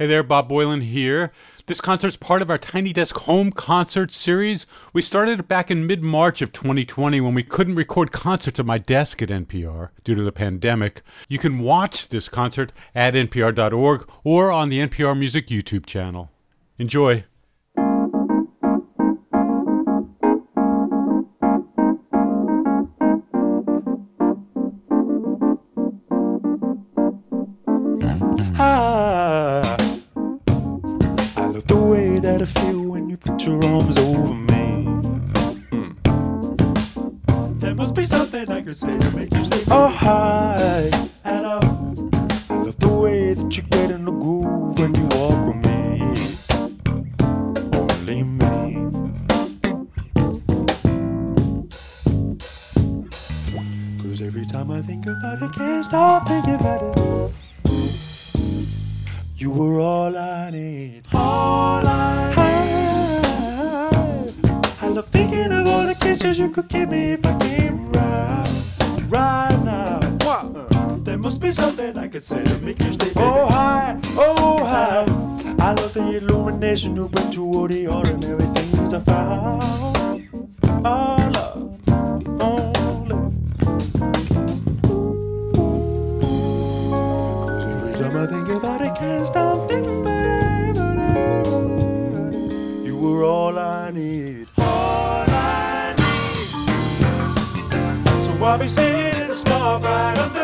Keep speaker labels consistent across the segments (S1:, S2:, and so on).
S1: Hey there, Bob Boilen here. This concert's part of our Tiny Desk Home Concert series. We started it back in mid March of 2020 when we couldn't record concerts at my desk at NPR due to the pandemic. You can watch this concert at npr.org or on the NPR Music YouTube channel. Enjoy.
S2: Time I think about it, can't stop thinking about it. You were all I need. All I had. I love thinking of all the kisses you could give me if I came right, right now. What? Uh, there must be something I could say to make you stay. Oh hi, oh hi. I love the illumination you bring to all the ordinary things I found. Oh love, oh I think about it, can't stop thinking. You were all I need. All I need. So I'll be singing in the starlight underneath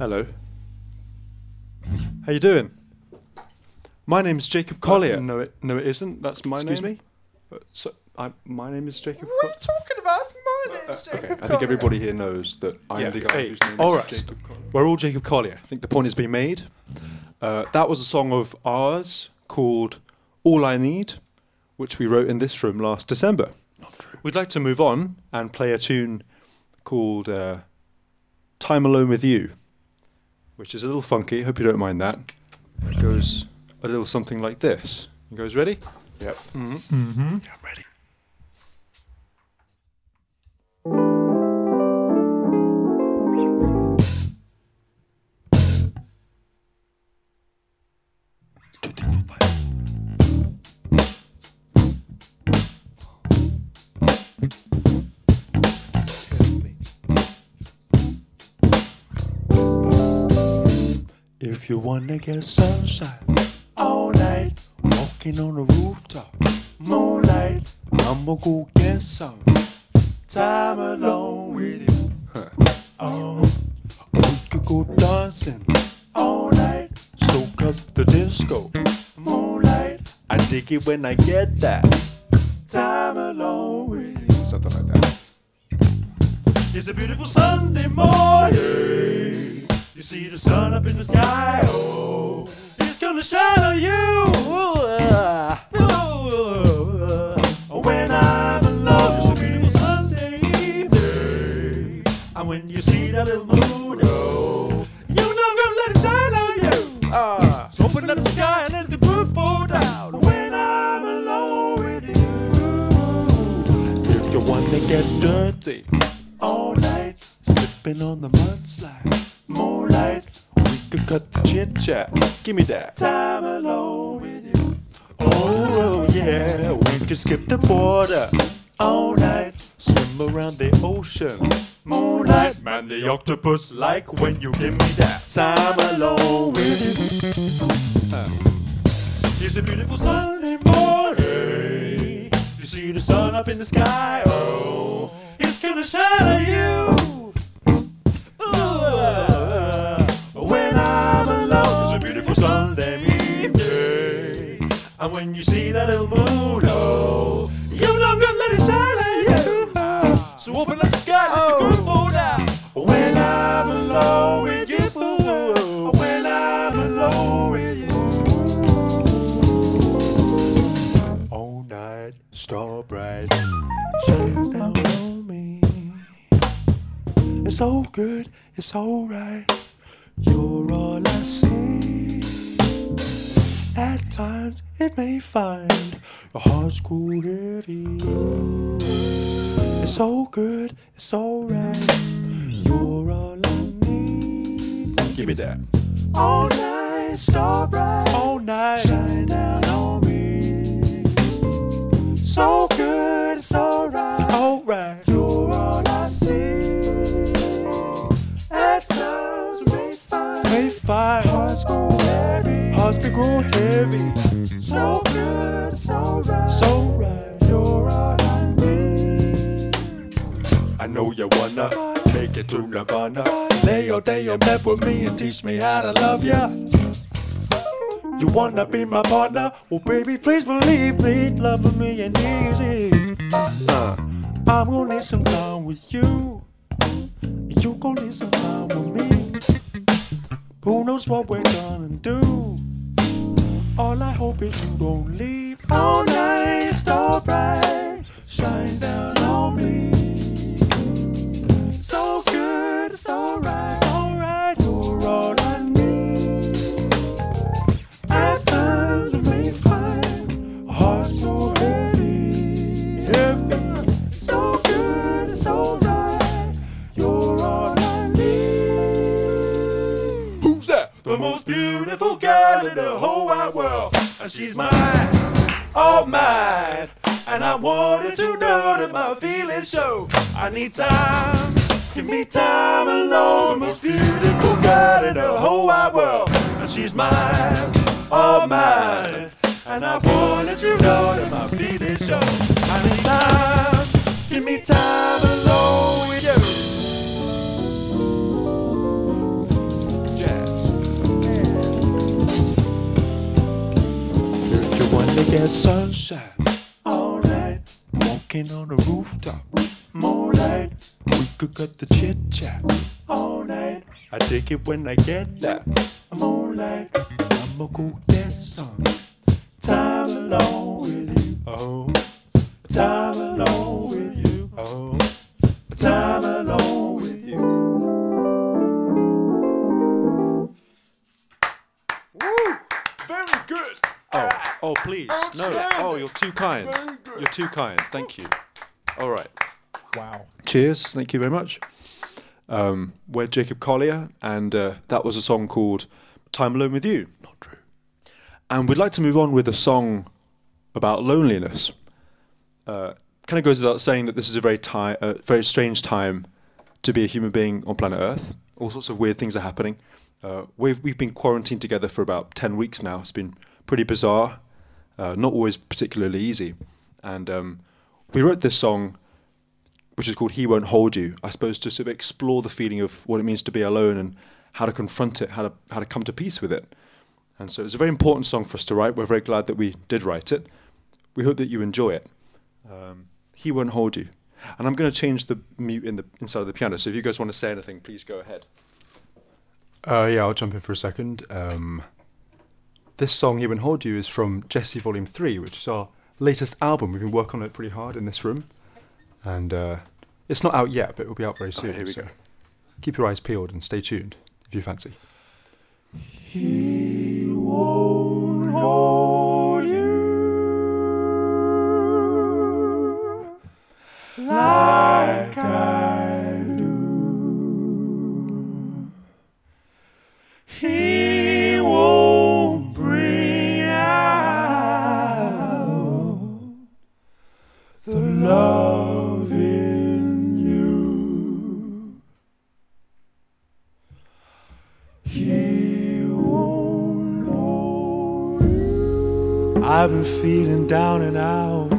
S3: Hello. How you doing? My name is Jacob Collier.
S2: No, it no, it isn't. That's my
S3: Excuse
S2: name.
S3: Excuse me?
S2: Uh, So, I, my name is Jacob.
S4: What are you talking about? It's my name.
S3: Uh,
S4: Jacob
S3: okay, I think everybody here knows that I'm
S2: Yeah,
S3: the guy
S2: hey,
S3: whose name
S2: all
S3: is
S2: right.
S3: Jacob Collier.
S2: We're all Jacob Collier. I think the point has been made. Uh, that was a song of ours called All I Need, which we wrote in this room last December. Not true. We'd like to move on and play a tune called uh, Time Alone with You, which is a little funky. Hope you don't mind that. It goes a little something like this. You guys ready? Yep. Mm-hmm. Yeah, I'm ready. Wanna get sunshine all night, walking on the rooftop, moonlight, I'ma go get some time alone with you. Huh. Oh, we could go dancing all night, soak up the disco, moonlight. I dig it when I get that time alone with you. Something like that. It's a beautiful Sunday morning. See the sun up in the sky. Oh, it's gonna shine on you. Border all night, swim around the ocean, moonlight. Man, the octopus like when you give me that time alone with you. Uh. It's a beautiful Sunday morning. You see the sun up in the sky. Oh, it's gonna shine on you. Ooh, when I'm alone, it's a beautiful Sunday evening. And when you see that little moon, So open up the sky, let the good fall down. When I'm alone with you, when I'm alone with you. All night, star bright, shines down on me. It's all good, it's alright. You're all I see. At times it may find your heart's grew heavy. It's all good, it's alright. You're all I need. Give me that. All night, star bright. All night, shine down on me. So good, it's alright. Alright. You're all I see. At times we find, we find hearts grow heavy. Hearts be grow heavy. So good, it's alright. So right. Know you wanna make it to Nirvana. Lay your day your bed with me and teach me how to love ya. You wanna be my partner? Well, baby, please believe me, loving me ain't easy. Uh, I'm gonna need some time with you. You gonna need some time with me. Who knows what we're gonna do? All I hope is you don't leave. All night, star bright, shine down on me. She's mine, all mine. And I wanted to know that my feelings show. I need time, give me time alone. The most beautiful girl in the whole wide world, and she's mine, all mine. And I wanted to know that my feelings show. I need time, give me time alone with you. Jazz. If you wanna get sunshine all night, walking on the rooftop, moonlight, we could cut the chit chat all night. I take it when I get that moonlight. I'ma go get some alone with you. Oh, time alone with you. Oh, time alone with you. Woo! Very good. Oh, oh, please. No. Oh, you're too kind.
S3: You're too kind. Thank you. All right.
S2: Wow.
S3: Cheers. Thank you very much. Um, we're Jacob Collier, and uh, that was a song called Time Alone with You. Not true. And we'd like to move on with a song about loneliness. Uh, kind of goes without saying that this is a very, ti- uh, very strange time to be a human being on planet Earth. All sorts of weird things are happening. Uh, we've, we've been quarantined together for about 10 weeks now. It's been pretty bizarre, uh, not always particularly easy. And um, we wrote this song which is called He Won't Hold You, I suppose to sort of explore the feeling of what it means to be alone and how to confront it, how to how to come to peace with it. And so it's a very important song for us to write. We're very glad that we did write it. We hope that you enjoy it. Um, he won't hold you. And I'm going to change the mute in the inside of the piano. So if you guys want to say anything, please go ahead. Uh, yeah, I'll jump in for a second. Um, this song, He Won't Hold You, is from Djesse Volume 3, which is our latest album. We've been working on it pretty hard in this room. And uh, it's not out yet, but it will be out very soon.
S2: here we
S3: so
S2: go.
S3: Keep your eyes peeled and stay tuned if you fancy.
S2: He won't hold like I do. He won't bring out the love in you. He won't hold you. I've been feeling down and out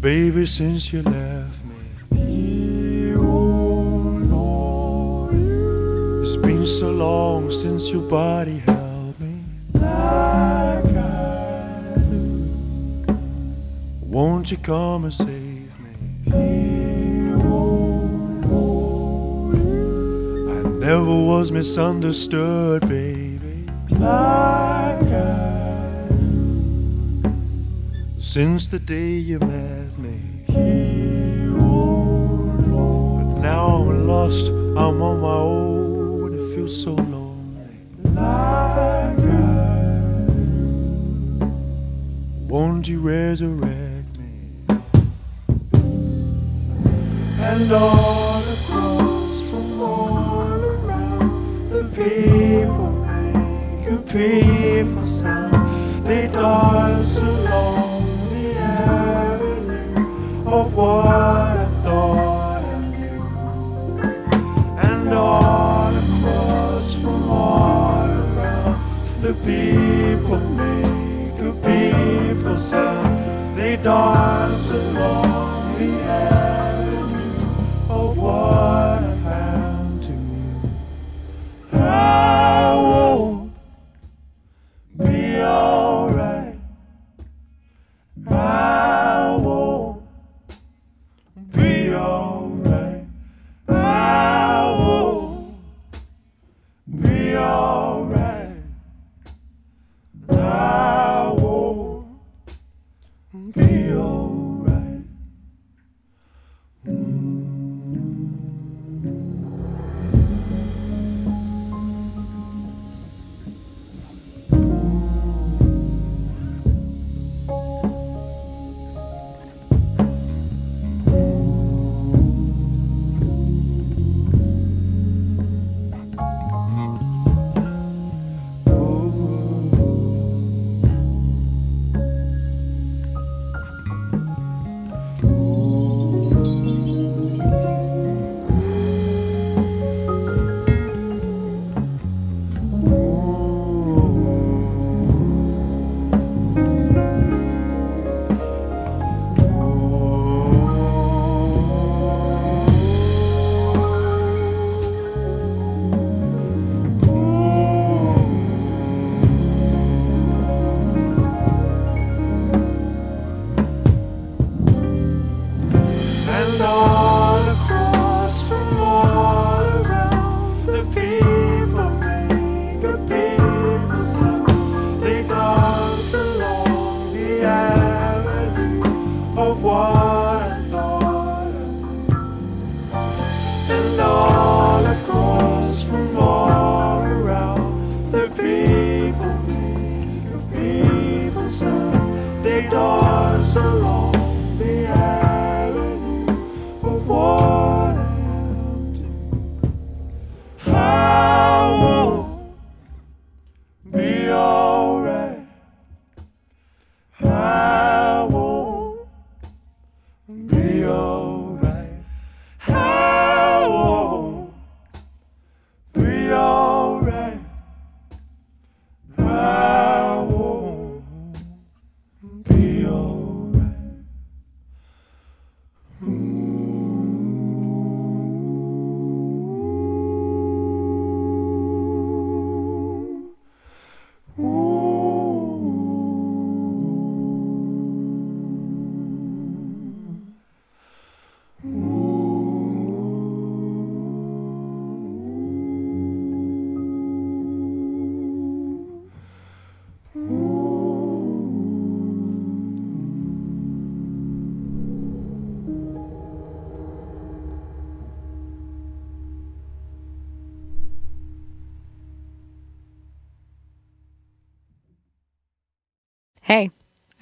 S2: Baby, since you left me. It's been so long since your body held me. Like I do. Won't you come and save me? I never was misunderstood, baby. Like I do. Since the day you met I'm on my own. It feels so lonely. Won't you resurrect me? And all across from all around, the people make a peaceful sound. They dance along the avenue of what people make a peaceful sound. They dance along the avenue avenue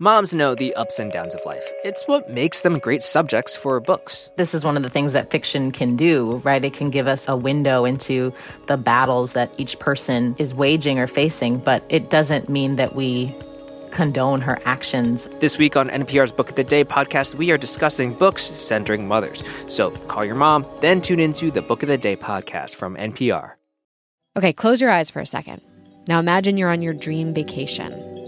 S5: Moms know the ups and downs of life. It's what makes them great subjects for books.
S6: This is one of the things that fiction can do, right? It can give us a window into the battles that each person is waging or facing, but it doesn't mean that we condone her actions.
S5: This week on NPR's Book of the Day podcast, we are discussing books centering mothers. So call your mom, then tune into the Book of the Day podcast from NPR.
S7: Okay, close your eyes for a second. Now imagine you're on your dream vacation.